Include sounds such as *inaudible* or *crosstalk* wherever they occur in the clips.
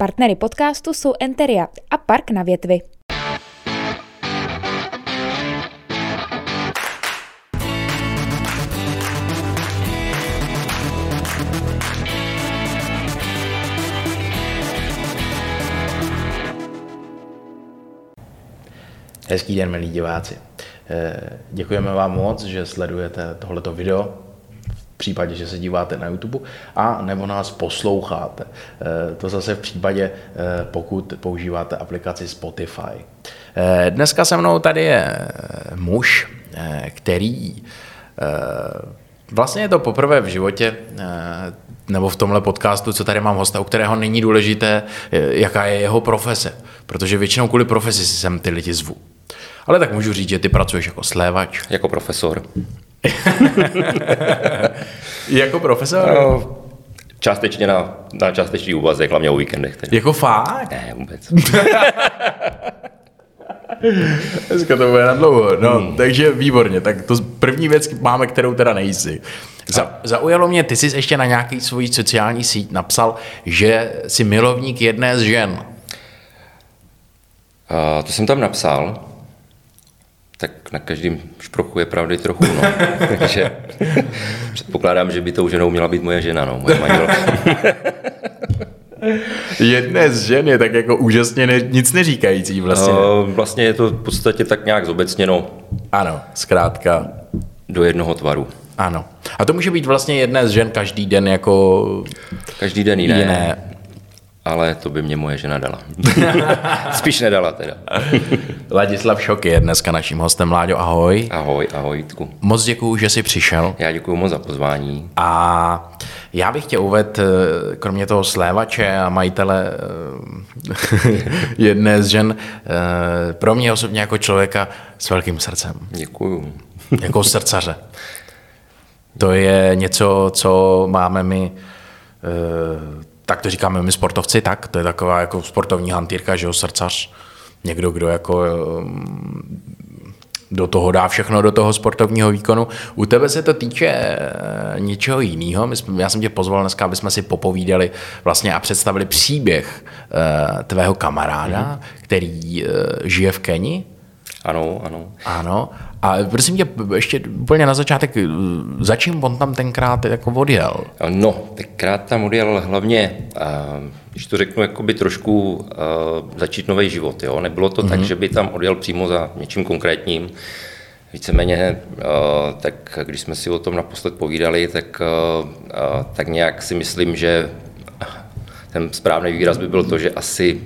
Partnery podcastu jsou Enteria a Park na větvi. Hezký den, milí diváci. Eh, děkujeme vám moc, že sledujete tohleto video, případě, že se díváte na YouTube, a nebo nás posloucháte. Eh, to zase v případě, eh, pokud používáte aplikaci Spotify. Dneska se mnou tady je muž, který Vlastně je to poprvé v životě, nebo v tomhle podcastu, co tady mám hosta, u kterého není důležité, jaká je jeho profese. Protože většinou kvůli profesi si sem ty lidi zvu. Ale tak můžu říct, že ty pracuješ jako slévač. Jako profesor. *laughs* jako profesor? No, částečně na, na částečný úvazek, hlavně o víkendech. Tedy. Jako fakt? Ne, vůbec. *laughs* Dneska to bude na dlouho. No, hmm. takže výborně. Tak to první věc máme, kterou teda nejsi. Za, zaujalo mě, ty jsi ještě na nějaký svůj sociální síť napsal, že jsi milovník jedné z žen. Uh, to jsem tam napsal tak na každém šprochu je pravdy trochu, no. *laughs* Takže předpokládám, že by tou ženou měla být moje žena, no, moje manželka. *laughs* Jedné z žen je tak jako úžasně ne, nic neříkající vlastně. No, vlastně je to v podstatě tak nějak zobecněno. Ano, zkrátka. Do jednoho tvaru. Ano. A to může být vlastně jedné z žen každý den jako... Každý den jiné. jiné ale to by mě moje žena dala. *laughs* Spíš nedala teda. Ladislav Šok je dneska naším hostem. Láďo, ahoj. Ahoj, ahoj, Jitku. Moc děkuju, že jsi přišel. Já děkuji moc za pozvání. A já bych tě uvedl, eh, kromě toho slévače a majitele eh, *laughs* jedné z žen, eh, pro mě osobně jako člověka s velkým srdcem. Děkuju. Jako srdcaře. To je něco, co máme my tak to říkáme my sportovci, tak, to je taková jako sportovní hantýrka, že jo, srdcař, někdo, kdo jako um, do toho dá všechno do toho sportovního výkonu. U tebe se to týče eh, něčeho jiného. My jsme, já jsem tě pozval dneska, aby jsme si popovídali vlastně a představili příběh uh, tvého kamaráda, mm-hmm. který uh, žije v Keni. Ano, ano. Ano. A prosím tě, ještě úplně na začátek, za čím on tam tenkrát jako odjel? No, tenkrát tam odjel hlavně, když to řeknu, jakoby trošku začít nový život. Jo? Nebylo to mm-hmm. tak, mhm. že by tam odjel přímo za něčím konkrétním. Víceméně, tak když jsme si o tom naposled povídali, tak, tak nějak si myslím, že ten správný výraz by byl to, že asi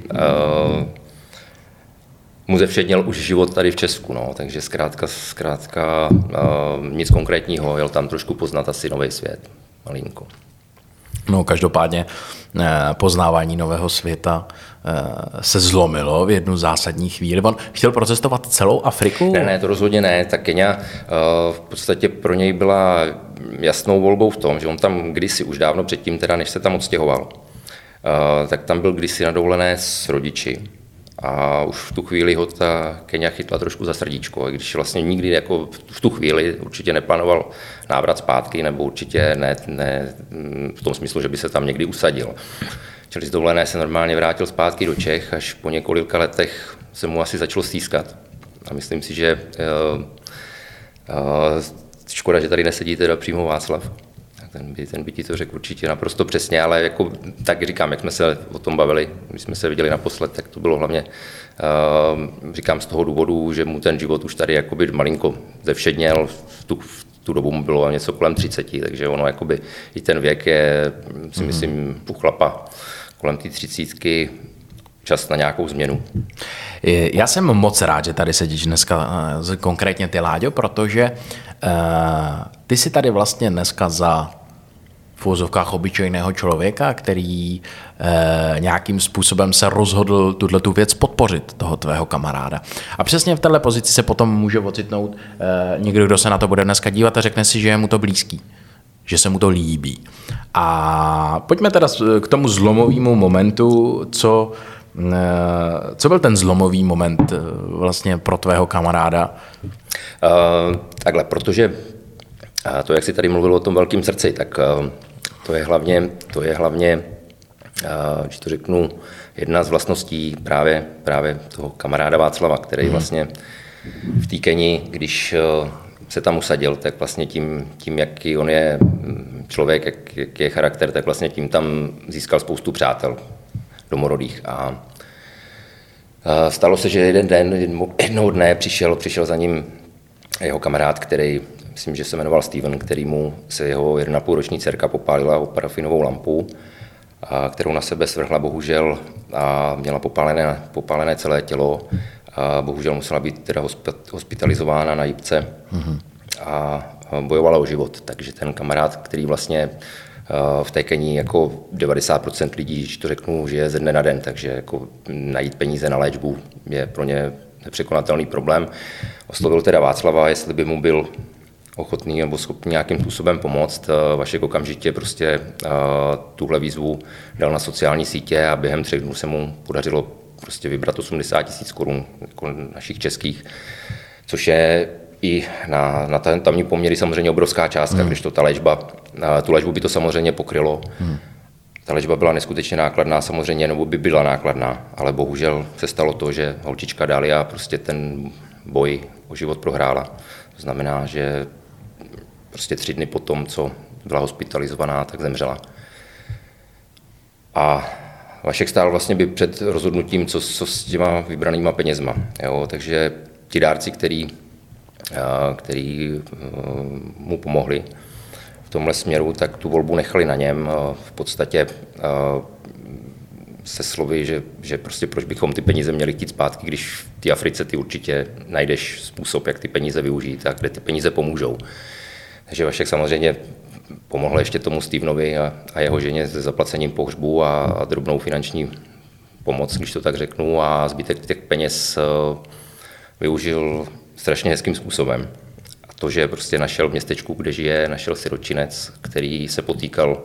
mu zevšedněl už život tady v Česku, no, takže zkrátka, zkrátka uh, nic konkrétního, jel tam trošku poznat asi nový svět, malinko. No, každopádně eh, poznávání nového světa eh, se zlomilo v jednu zásadní chvíli. On chtěl procestovat celou Afriku? Ne, ne, to rozhodně ne. Ta Kenia v podstatě pro něj byla jasnou volbou v tom, že on tam kdysi, už dávno předtím, teda než se tam odstěhoval, tak tam byl kdysi na dovolené s rodiči a už v tu chvíli ho ta Kenia chytla trošku za srdíčko, i když vlastně nikdy jako v tu chvíli určitě neplánoval návrat zpátky, nebo určitě ne, ne v tom smyslu, že by se tam někdy usadil. Čili z dovolené se normálně vrátil zpátky do Čech, až po několika letech se mu asi začalo stýskat. A myslím si, že uh, uh, škoda, že tady nesedí teda přímo Václav ten by, ten by ti to řekl určitě naprosto přesně, ale jako, tak říkám, jak jsme se o tom bavili, když jsme se viděli naposled, tak to bylo hlavně, uh, říkám z toho důvodu, že mu ten život už tady jakoby malinko zevšedněl, v tu, v tu dobu mu bylo něco kolem 30, takže ono jakoby, i ten věk je, si mhm. myslím, u chlapa kolem té třicítky čas na nějakou změnu. Já jsem moc rád, že tady sedíš dneska, eh, konkrétně ty Láďo, protože uh, ty si tady vlastně dneska za v obyčejného člověka, který e, nějakým způsobem se rozhodl tuhle tu věc podpořit, toho tvého kamaráda. A přesně v této pozici se potom může ocitnout e, někdo, kdo se na to bude dneska dívat a řekne si, že je mu to blízký že se mu to líbí. A pojďme teda k tomu zlomovému momentu, co, eh, co byl ten zlomový moment vlastně pro tvého kamaráda? Uh, takhle, protože to, jak jsi tady mluvil o tom velkém srdci, tak uh, to je hlavně, to je hlavně když to řeknu, jedna z vlastností právě, právě toho kamaráda Václava, který mhm. vlastně v té Keni, když se tam usadil, tak vlastně tím, tím jaký on je mm, člověk, jak, jak je charakter, tak vlastně tím tam získal spoustu přátel domorodých. A stalo se, že jeden den, jednoho dne přišel, přišel za ním jeho kamarád, který, myslím, že se jmenoval Steven, který mu se jeho 1,5 roční dcerka popálila o parafinovou lampu, a kterou na sebe svrhla bohužel a měla popálené, popálené celé tělo a bohužel musela být teda hospitalizována na jípce mm-hmm. a bojovala o život. Takže ten kamarád, který vlastně v té Keni jako 90% lidí, když to řeknu, že je ze dne na den, takže jako najít peníze na léčbu je pro ně nepřekonatelný problém. Oslovil teda Václava, jestli by mu byl ochotný nebo schopný nějakým způsobem pomoct. Vašek okamžitě prostě tuhle výzvu dal na sociální sítě a během třech dnů se mu podařilo prostě vybrat 80 tisíc korun jako našich českých, což je i na, na ten tamní poměry samozřejmě obrovská částka, hmm. když to ta léčba, tu léčbu by to samozřejmě pokrylo. Hmm. Ta léčba byla neskutečně nákladná samozřejmě, nebo by byla nákladná, ale bohužel se stalo to, že holčička Dalia prostě ten boj o život prohrála. To znamená, že prostě tři dny po tom, co byla hospitalizovaná, tak zemřela. A Vašek stál vlastně by před rozhodnutím, co, co s těma vybranýma penězma. Jo? Takže ti dárci, který, který e, mu pomohli v tomhle směru, tak tu volbu nechali na něm. V podstatě se slovy, že, že prostě proč bychom ty peníze měli chtít zpátky, když v té Africe ty určitě najdeš způsob, jak ty peníze využít a kde ty peníze pomůžou. Takže Vašek samozřejmě pomohl ještě tomu Stevenovi a, a jeho ženě se zaplacením pohřbu a, a drobnou finanční pomoc, když to tak řeknu, a zbytek těch peněz eh, využil strašně hezkým způsobem. A to, že prostě našel v městečku, kde žije, našel siročinec, který se potýkal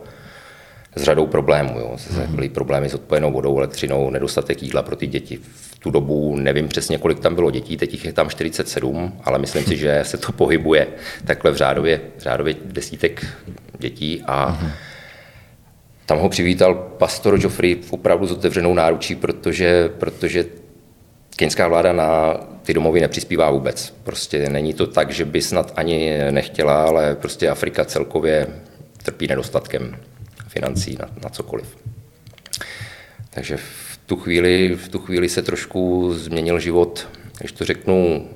s řadou problémů. Jo. Mhm. Byly problémy s odpojenou vodou, elektřinou, nedostatek jídla pro ty děti. V tu dobu nevím přesně, kolik tam bylo dětí, teď jich je tam 47, ale myslím si, že se to pohybuje takhle v řádově, v řádově desítek dětí a mhm. tam ho přivítal pastor Joffrey v opravdu s otevřenou náručí, protože, protože keňská vláda na ty domovy nepřispívá vůbec. Prostě není to tak, že by snad ani nechtěla, ale prostě Afrika celkově trpí nedostatkem financí na, na cokoliv. Takže v tu, chvíli, v tu chvíli se trošku změnil život, když to řeknu,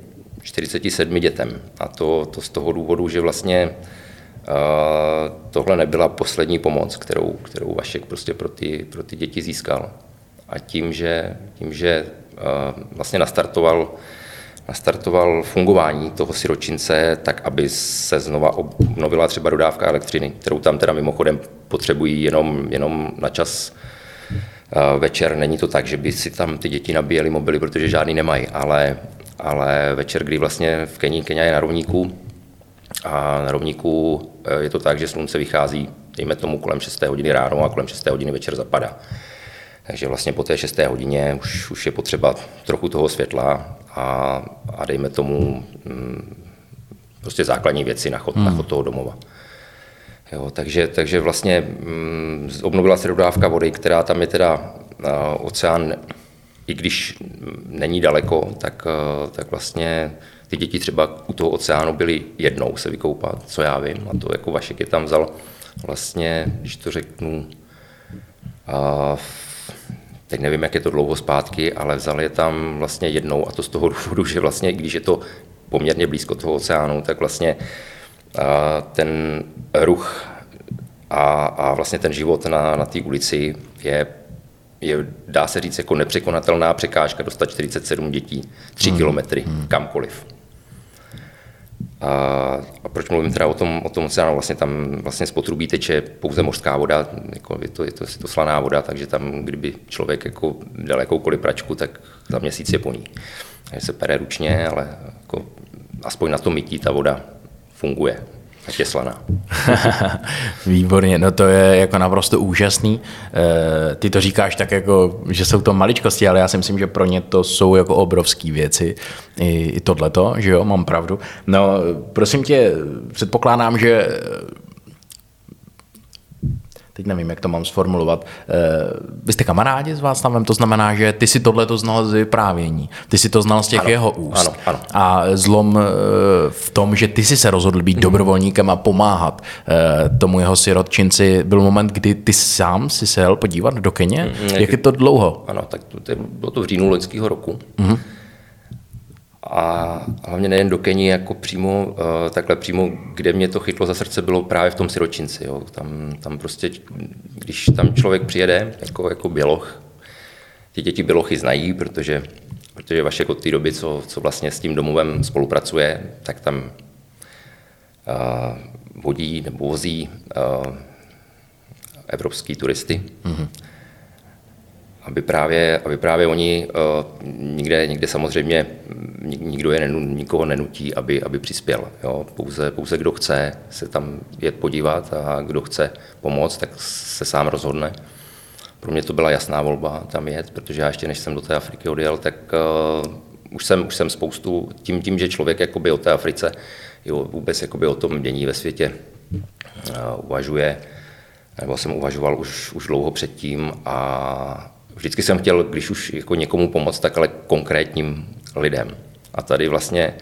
47 dětem. A to, to z toho důvodu, že vlastně uh, tohle nebyla poslední pomoc, kterou, kterou Vašek prostě pro ty, pro ty děti získal. A tím, že, tím, že uh, vlastně nastartoval nastartoval fungování toho siročince tak, aby se znova obnovila třeba dodávka elektřiny, kterou tam teda mimochodem potřebují jenom, jenom na čas eh, večer. Není to tak, že by si tam ty děti nabíjeli mobily, protože žádný nemají, ale, ale večer, kdy vlastně v Keni, Kenia je na rovníku a na rovníku eh, je to tak, že slunce vychází, dejme tomu kolem 6 hodiny ráno a kolem 6 hodiny večer zapadá. Takže vlastně po té 6. hodině už, už je potřeba trochu toho světla a, a dejme tomu mm, prostě základní věci na chod, hmm. na chod toho domova. Jo, takže, takže vlastně mm, obnovila se dodávka vody, která tam je teda uh, oceán, i když není daleko, tak, uh, tak vlastně ty děti třeba u toho oceánu byly jednou se vykoupat, co já vím, a to jako Vašek je tam vzal vlastně, když to řeknu, uh, teď nevím, jak je to dlouho zpátky, ale vzal je tam vlastně jednou a to z toho *laughs* důvodu, že vlastně, když je to poměrně blízko toho oceánu, tak vlastně ten ruch a, a vlastně ten život na, na té ulici je, je, dá se říct, jako nepřekonatelná překážka dostat 47 dětí 3 hmm. kilometry hmm. kamkoliv. A, a proč mluvím teda o tom, o tom oceánu? Vlastně tam vlastně z potrubí teče pouze mořská voda, jako je, to, je, to, je to slaná voda, takže tam, kdyby člověk jako dal jakoukoliv pračku, tak za měsíc je po ní. Takže se pere ručně, ale jako aspoň na to mytí ta voda funguje. Ať je slaná. *laughs* Výborně, no to je jako naprosto úžasný. E, ty to říkáš tak jako, že jsou to maličkosti, ale já si myslím, že pro ně to jsou jako obrovské věci. I, i tohleto, že jo, mám pravdu. No, prosím tě, předpokládám, že teď nevím, jak to mám sformulovat. Eh, vy jste kamarádi s Václavem, to znamená, že ty si tohle to znal z vyprávění, ty si to znal z těch ano, jeho úst. Ano, ano. A zlom eh, v tom, že ty si se rozhodl být hmm. dobrovolníkem a pomáhat eh, tomu jeho sirotčinci, byl moment, kdy ty sám si se jel podívat do Keně? Hmm, jak je to dlouho? Ano, tak to, to bylo to v říjnu loňského roku. Hmm. A hlavně nejen do Keni, jako přímo, eh, takhle přímo, kde mě to chytlo za srdce, bylo právě v tom siročinci. Jo. Tam, tam prostě, když tam člověk přijede jako, jako běloch, ty děti bělochy znají, protože, protože Vašek od té doby, co, co vlastně s tím domovem spolupracuje, tak tam uh, vodí nebo vozí uh, evropský turisty. Mm-hmm aby právě, aby právě oni uh, nikde, nikde samozřejmě nikdo je nenu, nikoho nenutí, aby, aby přispěl. Jo. Pouze, pouze kdo chce se tam jet podívat a kdo chce pomoct, tak se sám rozhodne. Pro mě to byla jasná volba tam jet, protože já ještě než jsem do té Afriky odjel, tak uh, už, jsem, už jsem spoustu, tím, tím že člověk jakoby o té Africe, jo, vůbec jakoby o tom dění ve světě uh, uvažuje, nebo jsem uvažoval už, už dlouho předtím a vždycky jsem chtěl, když už jako někomu pomoct, tak ale konkrétním lidem. A tady vlastně,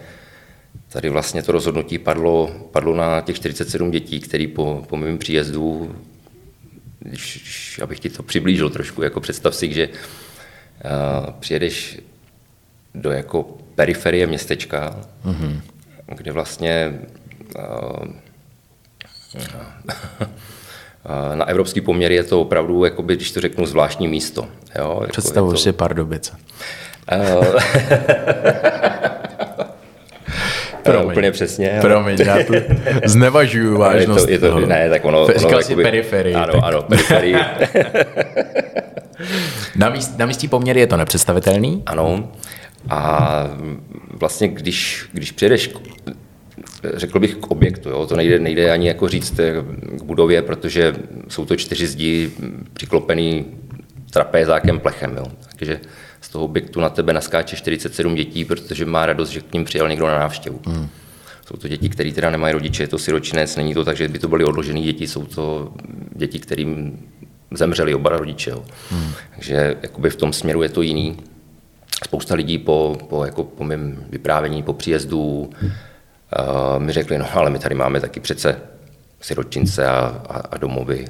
tady vlastně to rozhodnutí padlo, padlo na těch 47 dětí, který po, po mém příjezdu, když, abych ti to přiblížil trošku, jako představ si, že uh, přijedeš do jako periferie městečka, mm-hmm. kde vlastně uh, *laughs* na evropský poměr je to opravdu, jakoby, když to řeknu, zvláštní místo. Jo? Jako Představuji to... si Pardubice. *laughs* Promiň. Úplně přesně. Ale... Promiň, já to *laughs* znevažuju vážnost je to, je to, Ne, tak ono... Říkal ono, si jakoby, periferii. Ano, tak... ano, periferii. *laughs* na, míst, na místní poměr je to nepředstavitelný? Ano. A vlastně, když, když přijedeš řekl bych k objektu, jo? to nejde, nejde ani jako říct k budově, protože jsou to čtyři zdi přiklopený trapézákem plechem. Jo? Takže toho objektu na tebe naskáče 47 dětí, protože má radost, že k ním přijel někdo na návštěvu. Hmm. Jsou to děti, které teda nemají rodiče, je to siročinec, není to tak, že by to byly odložené děti, jsou to děti, kterým zemřeli oba rodiče. Jo. Hmm. Takže jakoby v tom směru je to jiný. Spousta lidí po, po, jako po mém vyprávění, po příjezdu uh, mi řekli, no ale my tady máme taky přece siročince a, a, a domovy,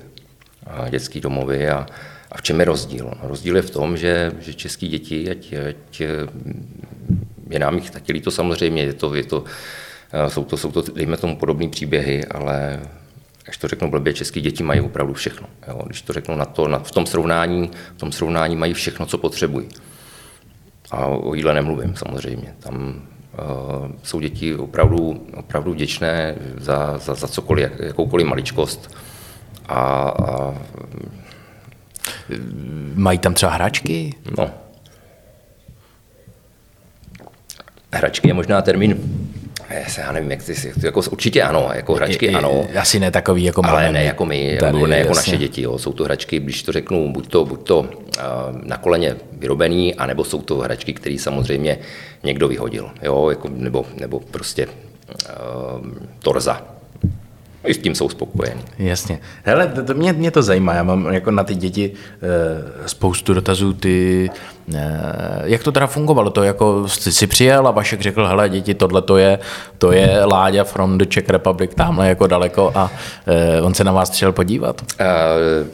a dětský domovy a, a v čem je rozdíl? No, rozdíl je v tom, že, že české děti, ať, ať je nám jich taky líto samozřejmě, je to, je to, eh, jsou, to, jsou to, dejme tomu, podobné příběhy, ale když to řeknu blbě, české děti mají opravdu všechno. Jo? Když to řeknu na to, na, v, tom srovnání, v tom srovnání mají všechno, co potřebují. A o jídle nemluvím samozřejmě. Tam uh, jsou děti opravdu, opravdu vděčné za, za, za cokoliv, jakoukoliv maličkost. A, a Mají tam třeba hračky? No. Hračky je možná termín já nevím, jak ty si, jako určitě ano, jako hračky I, ano. Asi ne takový jako Ale máme. ne jako my, tady, nebo ne jako jasně. naše děti. Jo. Jsou to hračky, když to řeknu, buď to, buď to uh, na koleně vyrobený, anebo jsou to hračky, které samozřejmě někdo vyhodil. Jo, jako, nebo, nebo prostě uh, torza i s tím jsou spokojení. Jasně. Hele, to, to mě, mě to zajímá. Já mám jako na ty děti e, spoustu dotazů. Ty, e, jak to teda fungovalo? To jako jsi si přijel a Vašek řekl, hele děti, tohle to je, to je Láďa from the Czech Republic, tamhle jako daleko a e, on se na vás přišel podívat? Uh,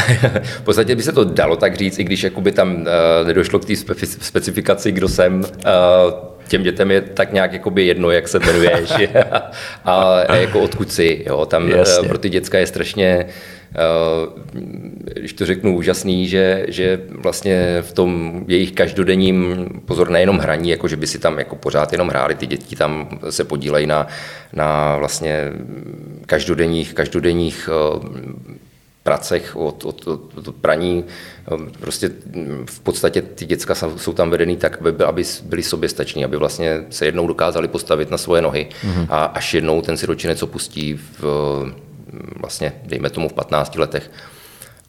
*laughs* v podstatě by se to dalo tak říct, i když jakoby tam uh, nedošlo k té specifikaci, kdo jsem. Uh, těm dětem je tak nějak jakoby jedno, jak se jmenuješ *laughs* a, a jako odkud jsi. Jo. Tam eh, Jasně. pro ty děcka je strašně eh, když to řeknu, úžasný, že, že vlastně v tom jejich každodenním, pozor, nejenom hraní, jako že by si tam jako pořád jenom hráli, ty děti tam se podílejí na, na vlastně každodenních, každodenních eh, pracech, od, od, od, od praní. Ehm, prostě v podstatě ty děcka jsou tam vedený tak, aby, aby byli soběstační, aby vlastně se jednou dokázali postavit na svoje nohy mm-hmm. a až jednou ten siročinec opustí v, vlastně, dejme tomu v 15 letech,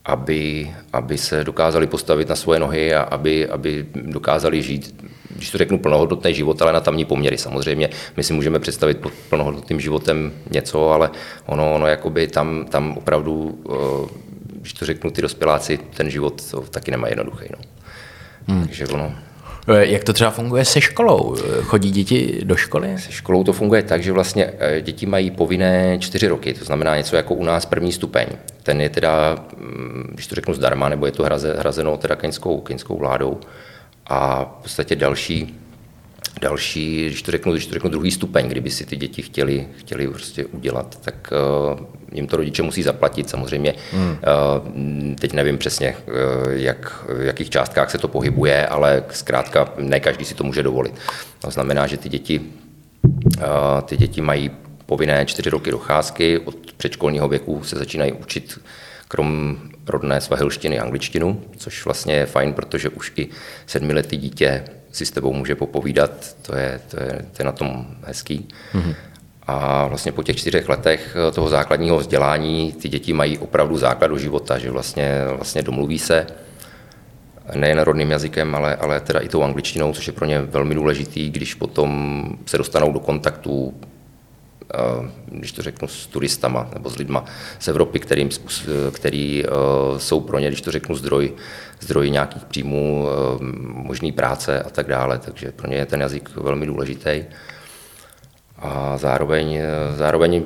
aby, aby se dokázali postavit na svoje nohy a aby, aby dokázali žít když to řeknu, plnohodnotný život, ale na tamní poměry samozřejmě. My si můžeme představit pod plnohodnotným životem něco, ale ono, ono jakoby tam, tam opravdu uh, když to řeknu, ty dospěláci ten život taky nemají jednoduchý. No. Hmm. Takže ono, Eh, jak to třeba funguje se školou? Eh, chodí děti do školy? Se školou to funguje tak, že vlastně eh, děti mají povinné čtyři roky, to znamená něco jako u nás první stupeň. Ten je teda, mm, když to řeknu zdarma, nebo je to hrazeno teda keňskou, keňskou vládou. A v podstatě další Další, když to řeknu, když to řeknu druhý stupeň, kdyby si ty děti chtěli, chtěli prostě udělat, tak uh, jim to rodiče musí zaplatit samozřejmě. Hmm. Uh, teď nevím přesně, uh, jak, v jakých částkách se to pohybuje, ale zkrátka ne každý si to může dovolit. To znamená, že ty děti, uh, ty děti mají povinné čtyři roky docházky, od předškolního věku se začínají učit krom rodné svahilštiny angličtinu, což vlastně je fajn, protože už i sedmiletý dítě si s tebou může popovídat, to je, to je, to je na tom hezký. Mm-hmm. A vlastně po těch čtyřech letech toho základního vzdělání ty děti mají opravdu základu života, že vlastně, vlastně domluví se nejen rodným jazykem, ale, ale teda i tou angličtinou, což je pro ně velmi důležitý, když potom se dostanou do kontaktu když to řeknu, s turistama nebo s lidma z Evropy, kterým, který jsou pro ně, když to řeknu, zdroj, zdroj nějakých příjmů, možný práce a tak dále. Takže pro ně je ten jazyk velmi důležitý. A zároveň, zároveň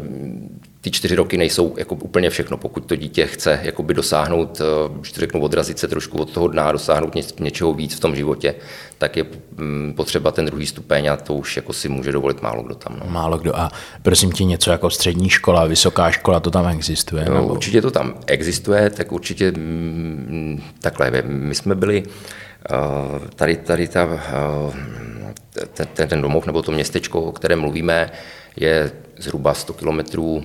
ty čtyři roky nejsou jako úplně všechno. Pokud to dítě chce jakoby dosáhnout, eh, když to řeknu, odrazit se trošku od toho dna, dosáhnout ně, něčeho víc v tom životě, tak je mm, potřeba ten druhý stupeň a to už jako si může dovolit málo kdo tam. No. Málo kdo. A prosím tě, něco jako střední škola, vysoká škola, to tam existuje? No, určitě to tam existuje, tak určitě mm, takhle. My jsme byli eh, tady, tady ta, eh, ten, ten domov nebo to městečko, o kterém mluvíme, je zhruba 100 kilometrů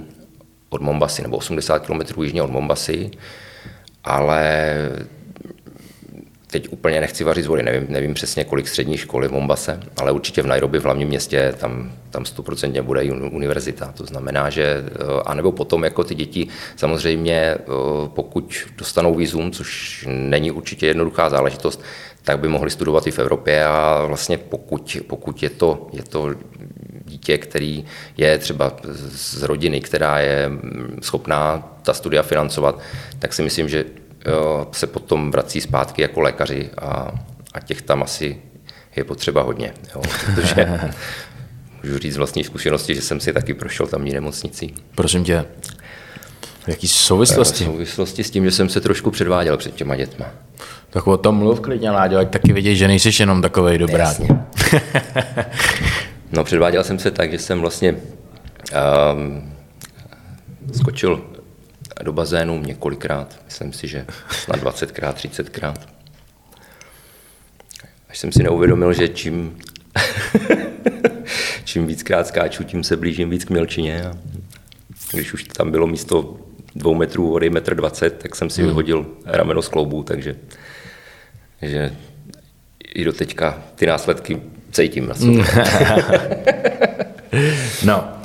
od Mombasy, nebo 80 km jižně od Mombasy, ale teď úplně nechci vařit z vody, nevím, nevím přesně, kolik střední školy v Mombase, ale určitě v Nairobi, v hlavním městě, tam, tam 100% bude univerzita. To znamená, že, eh, anebo potom jako ty děti, samozřejmě eh, pokud dostanou výzum, což není určitě jednoduchá záležitost, tak by mohli studovat i v Evropě a vlastně pokud, pokud je, to, je to dítě, který je třeba z rodiny, která je schopná ta studia financovat, tak si myslím, že se potom vrací zpátky jako lékaři a, a těch tam asi je potřeba hodně. Jo, protože *laughs* můžu říct z vlastní zkušenosti, že jsem si taky prošel tamní nemocnicí. Prosím tě, jaký souvislosti? V souvislosti s tím, že jsem se trošku předváděl před těma dětma. Tak o tom mluv klidně, Láďo, ať taky vidět, že nejsi jenom takovej dobrá. *laughs* no, předváděl jsem se tak, že jsem vlastně um, skočil do bazénu několikrát, myslím si, že snad 20krát, 30krát. Až jsem si neuvědomil, že čím, *laughs* čím víckrát skáču, tím se blížím víc k Mělčině. A když už tam bylo místo dvou metrů vody, metr dvacet, tak jsem si hmm. vyhodil rameno z kloubů, takže že i do teďka ty následky cítím na sobě. *laughs* no, e,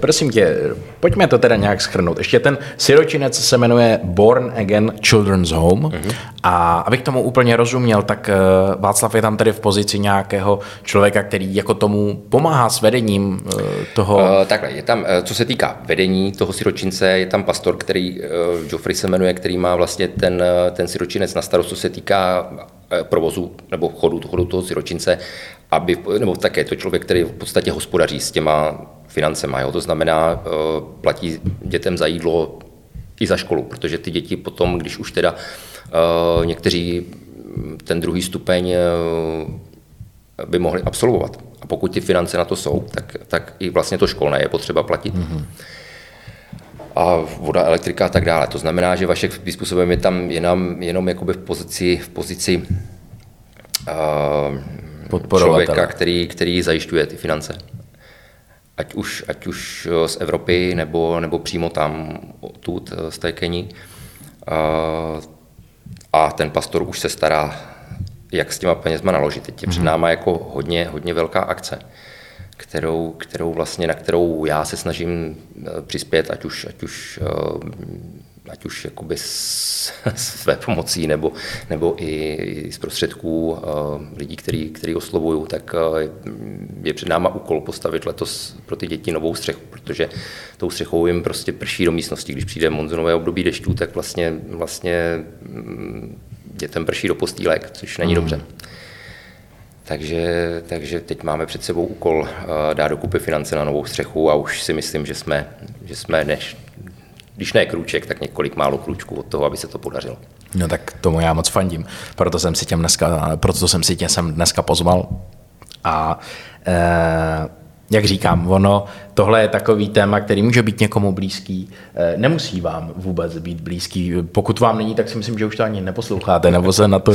prosím tě, pojďme to teda nějak schrnout. Ještě ten siročinec se jmenuje Born Again Children's Home mm-hmm. a abych tomu úplně rozuměl, tak e, Václav je tam tedy v pozici nějakého člověka, který jako tomu pomáhá s vedením e, toho... Uh, takhle, je tam, co se týká vedení toho siročince, je tam pastor, který, uh, Geoffrey se jmenuje, který má vlastně ten, ten siročinec na starost, co se týká provozu nebo chodu, chodu toho siročince, aby, nebo také to člověk, který v podstatě hospodaří s těma financema. Jo? To znamená, eh, platí dětem za jídlo i za školu, protože ty děti potom, když už teda eh, někteří ten druhý stupeň eh, by mohli absolvovat. A pokud ty finance na to jsou, tak, tak i vlastně to školné je potřeba platit. Mm-hmm. A voda, elektrika a tak dále. To znamená, že vaše způsobem je tam jenom, jenom jakoby v pozici, v pozici uh, člověka, který, který zajišťuje ty finance ať už, ať už eh, z Evropy nebo, nebo přímo tam odtud eh, z té Keni. A ten pastor už se stará, jak s těma penězma naložit. Teď je před mhm. náma jako hodně, hodně velká akce, kterou, kterou vlastně, na kterou já se snažím eh, přispět, ať už, ať už ať už jakoby *laughs* s, své pomocí nebo, nebo i, i z prostředků uh, lidí, který, který oslovuju, tak uh, je před náma úkol postavit letos pro ty děti novou střechu, protože tou střechou jim prostě prší do místnosti. Když přijde monzunové období dešťů, tak vlastně, vlastně mm, dětem prší do postýlek, což není mm. dobře. Takže, takže teď máme před sebou úkol uh, dát dokupy finance na novou střechu a už si myslím, že jsme, že jsme než, když ne krůček, tak několik málo krůčků od toho, aby se to podařilo. No tak tomu já moc fandím, proto jsem si tě dneska, proto jsem si tě sem dneska pozval. A e, jak říkám, ono, tohle je takový téma, který může být někomu blízký. Eh, nemusí vám vůbec být blízký. Pokud vám není, tak si myslím, že už to ani neposloucháte nebo se na to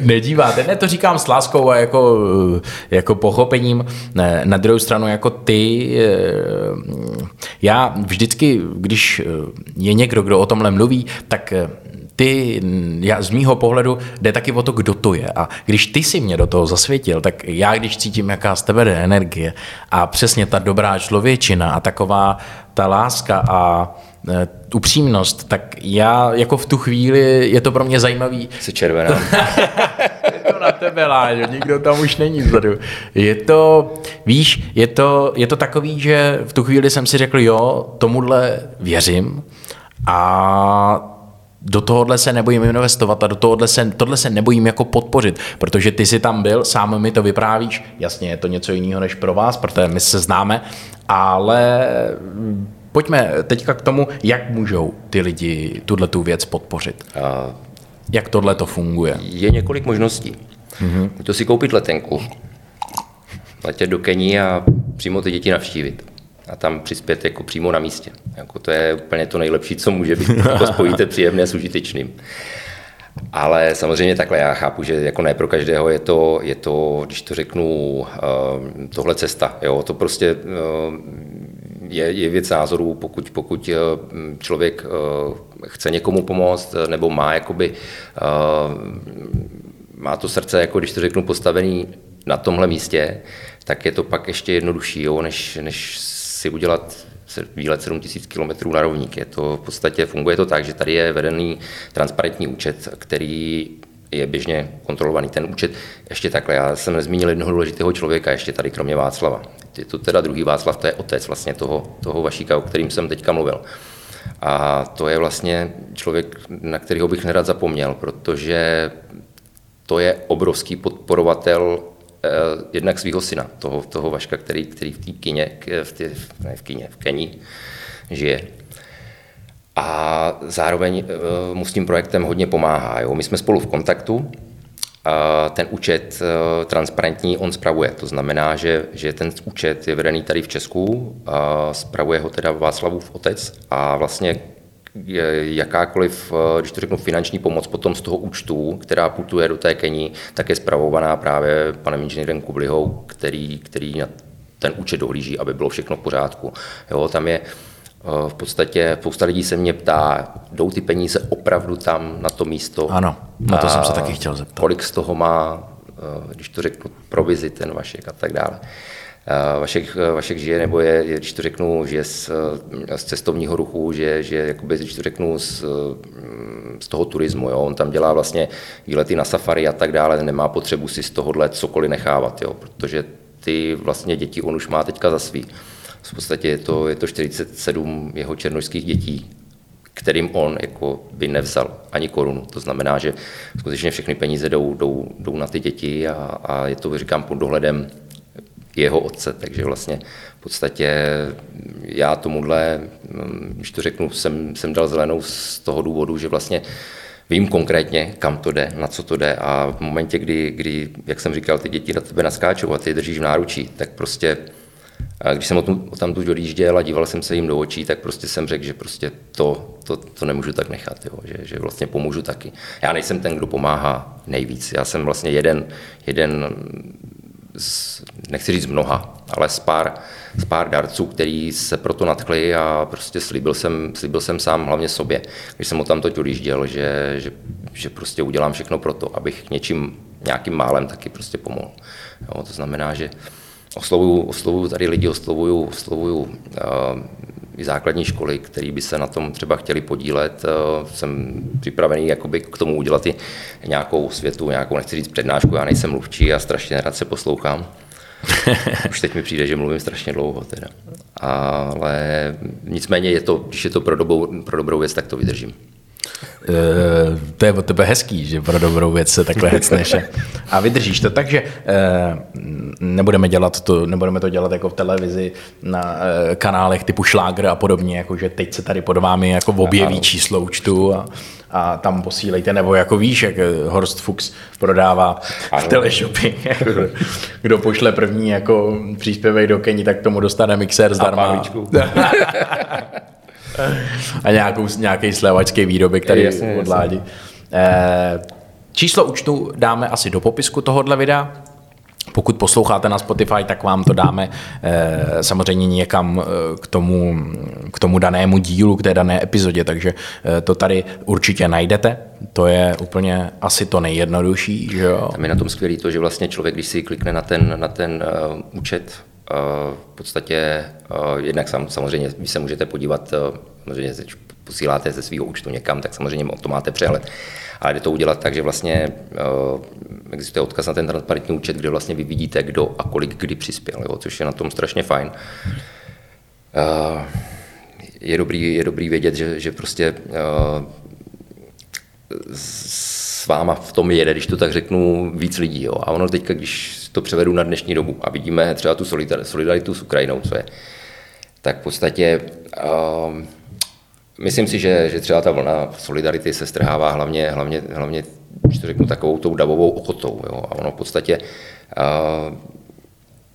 nedíváte. Ne, to říkám s láskou a jako, eh, jako pochopením. Na druhou stranu, jako ty, eh, já vždycky, když je někdo, kdo o tomhle mluví, tak ty, já, z mýho pohledu jde taky o to, kdo to je. A když ty si mě do toho zasvětil, tak já, když cítím, jaká z tebe jde energie a přesně ta dobrá člověčina a taková ta láska a e, upřímnost, tak já jako v tu chvíli, je to pro mě zajímavý. Jsi červená. *laughs* je to na tebe, Láďo, nikdo tam už není vzadu. Je to, víš, je to, je to takový, že v tu chvíli jsem si řekl, jo, tomuhle věřím a do tohohle se nebojím investovat a do tohohle se, tohle se nebojím jako podpořit, protože ty jsi tam byl, sám mi to vyprávíš, jasně je to něco jiného než pro vás, protože my se známe, ale pojďme teďka k tomu, jak můžou ty lidi tuhle tu věc podpořit. A jak tohle to funguje? Je několik možností. Mm-hmm. To si koupit letenku, letět do Kení a přímo ty děti navštívit a tam přispět jako přímo na místě. Jako to je úplně to nejlepší, co může být. To spojíte příjemné s užitečným. Ale samozřejmě takhle já chápu, že jako ne pro každého je to, je to když to řeknu, eh, tohle cesta. Jo? To prostě eh, je, je věc názorů, pokud, pokud eh, člověk chce někomu pomoct nebo má jakoby, má to srdce, jako když to řeknu, postavený na tomhle místě, tak je to pak ještě jednodušší, jo, než, než si udělat výlet 7000 km na rovník. Je to v podstatě, funguje to tak, že tady je vedený transparentní účet, který je běžně kontrolovaný. Ten účet, ještě takhle, já jsem nezmínil jednoho důležitého člověka, ještě tady kromě Václava. Je to teda druhý Václav, to je otec vlastně toho, toho Vašíka, o kterým jsem teďka mluvil. A to je vlastně člověk, na kterého bych nerad zapomněl, protože to je obrovský podporovatel jednak svého syna, toho, toho Vaška, který, který v té kyně, v, tý, ne v kyně, v Keni žije. A zároveň eh, mu s tím projektem hodně pomáhá. Jo. My jsme spolu v kontaktu, ten účet eh, transparentní on spravuje. To znamená, že, že ten účet je vedený tady v Česku, spravuje ho teda Václavův otec a vlastně jakákoliv, eh, když to řeknu, finanční pomoc potom z toho účtu, která putuje do té Keni, tak je zpravovaná právě panem inženýrem Kublihou, který, který na ten účet dohlíží, aby bylo všechno v pořádku. Jo, tam je eh, v podstatě spousta lidí se mě ptá, jdou ty peníze opravdu tam na to místo? Ano, na to jsem se taky chtěl zeptat. Kolik z toho má, eh, když to řeknu, provizi ten Vašek a tak dále. Vašek, Vašek žije, nebo je, když to řeknu, žije z, z cestovního ruchu, že, že jakoby, když to řeknu, z, z toho turismu. Jo. On tam dělá vlastně výlety na safari a tak dále, nemá potřebu si z tohohle cokoliv nechávat, jo, protože ty vlastně děti on už má teďka za svý. V podstatě je to, je to 47 jeho černožských dětí, kterým on jako by nevzal ani korunu. To znamená, že skutečně všechny peníze jdou, jdou, jdou na ty děti a, a je to, říkám, pod dohledem jeho otce, takže vlastně v podstatě já tomuhle, mm, když to řeknu, jsem, jsem dal zelenou z toho důvodu, že vlastně vím konkrétně, kam to jde, na co to jde a v momentě, kdy, kdy jak jsem říkal, ty děti na tebe naskáčou a ty je držíš v náručí, tak prostě když jsem tam tu odjížděl a díval jsem se jim do očí, tak prostě jsem řekl, že prostě to, to, to nemůžu tak nechat, jo, že, že vlastně pomůžu taky. Já nejsem ten, kdo pomáhá nejvíc. Já jsem vlastně jeden, jeden z, nechci říct mnoha, ale z pár, z pár darců, který se proto nadchli a prostě slíbil jsem, slíbil jsem sám hlavně sobě, když jsem o tam to odjížděl, že, že, že prostě udělám všechno pro to, abych něčím, nějakým málem taky prostě pomohl. Jo, to znamená, že oslovuju, oslovuju tady lidi, oslovuju, oslovuju uh, i základní školy, které by se na tom třeba chtěli podílet. Eh, jsem připravený jakoby k tomu udělat i nějakou světu, nějakou, nechci říct přednášku, já nejsem mluvčí a strašně rád se poslouchám. *laughs* Už teď mi přijde, že mluvím strašně dlouho teda. Ale nicméně je to, když je to pro, dobou, pro dobrou věc, tak to vydržím. Uh, to je od tebe hezký, že pro dobrou věc se takhle hecneš a vydržíš to. Takže uh, nebudeme dělat to, nebudeme to dělat jako v televizi na uh, kanálech typu Šlágr a podobně, jako že teď se tady pod vámi jako objeví číslo účtu a, a tam posílejte, nebo jako víš, jak Horst Fuchs prodává ano. v teleshopy. *laughs* Kdo pošle první jako příspěvek do Keni, tak tomu dostane mixer zdarma. a *laughs* nějakou, nějaký slevačský výrobek tady jasně, od Ládi. Eh, číslo účtu dáme asi do popisku tohohle videa. Pokud posloucháte na Spotify, tak vám to dáme eh, samozřejmě někam eh, k tomu, k tomu danému dílu, k té dané epizodě, takže eh, to tady určitě najdete. To je úplně asi to nejjednodušší. Že jo? Tam je na tom skvělé to, že vlastně člověk, když si klikne na ten, na ten uh, účet, v podstatě jednak samozřejmě vy se můžete podívat, samozřejmě posíláte ze svého účtu někam, tak samozřejmě to máte přehled. Ale jde to udělat tak, že vlastně existuje odkaz na ten transparentní účet, kde vlastně vy vidíte, kdo a kolik kdy přispěl, jo, což je na tom strašně fajn. Je dobrý, je dobrý vědět, že, že prostě s váma v tom jede, když to tak řeknu, víc lidí. Jo. A ono teďka, když to převedu na dnešní dobu a vidíme třeba tu solidaritu s Ukrajinou, co je, tak v podstatě uh, myslím si, že, že třeba ta vlna solidarity se strhává hlavně, hlavně, hlavně když to řeknu, takovou tou davovou ochotou. Jo. A ono v podstatě uh,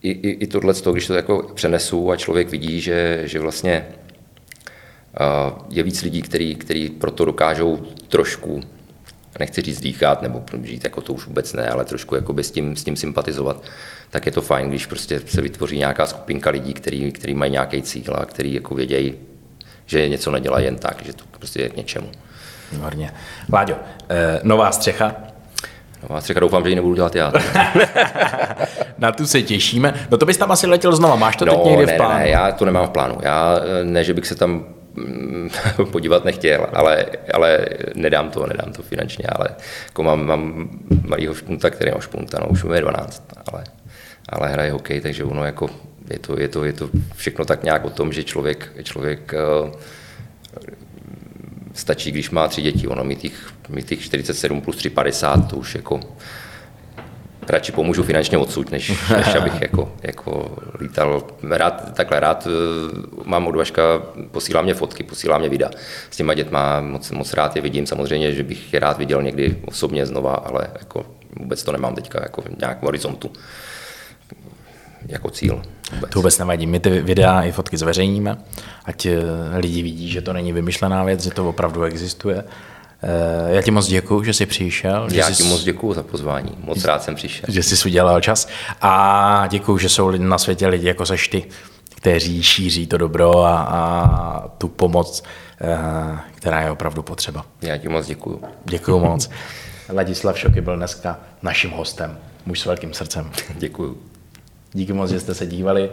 i, i, i tohle, když to jako přenesu a člověk vidí, že, že vlastně je víc lidí, který, který proto dokážou trošku nechci říct dýchat nebo žít jako to už vůbec ne, ale trošku jako s tím, s tím sympatizovat, tak je to fajn, když prostě se vytvoří nějaká skupinka lidí, který, který mají nějaký cíl a který jako vědějí, že něco nedělá jen tak, že to prostě je k něčemu. Výborně. Láďo, eh, nová střecha, Nová střecha, doufám, že ji nebudu dělat já. *laughs* Na tu se těšíme. No to bys tam asi letěl znova, máš to no, teď někde ne, v plánu? Ne, já to nemám v plánu. Já eh, ne, že bych se tam *laughs* podívat nechtěl, ale, ale nedám to, nedám to finančně, ale jako mám, mám malýho špunta, který má špunta, no už mu je 12, ale, ale hraje hokej, takže ono jako je to, je to, je to všechno tak nějak o tom, že člověk, člověk uh, stačí, když má tři děti, ono mít těch, mít těch 47 plus 3, 50, to už jako radši pomůžu finančně odsud, než, než abych jako, jako lítal. Rád, takhle rád eh, mám od Vaška, posílá mě fotky, posílá mě videa. S těma dětma moc, moc rád je vidím. Samozřejmě, že bych je rád viděl někdy osobně znova, ale jako vůbec to nemám teďka jako v nějakém horizontu jako cíl. Vůbec. To vůbec nevadí. My ty videa i fotky zveřejníme, ať eh, lidi vidí, že to není vymyšlená věc, že to opravdu existuje. Eh, já ti moc děkuji, že jsi přišel. Já že ti moc děkuji za pozvání. Moc rád jsem přišel. Že jsi udělal čas. A děkuji, že jsou na světě lidi jako seš ty, kteří šíří to dobro a, a tu pomoc, eh, která je opravdu potřeba. Já ti moc děkuji. Děkuji moc. *laughs* Ladislav Šoky byl dneska naším hostem. Muž s velkým srdcem. *laughs* Děkuji. Díky moc, že jste se dívali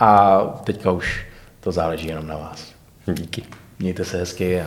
a teďka už to záleží jenom na vás. Díky. Mějte se hezky a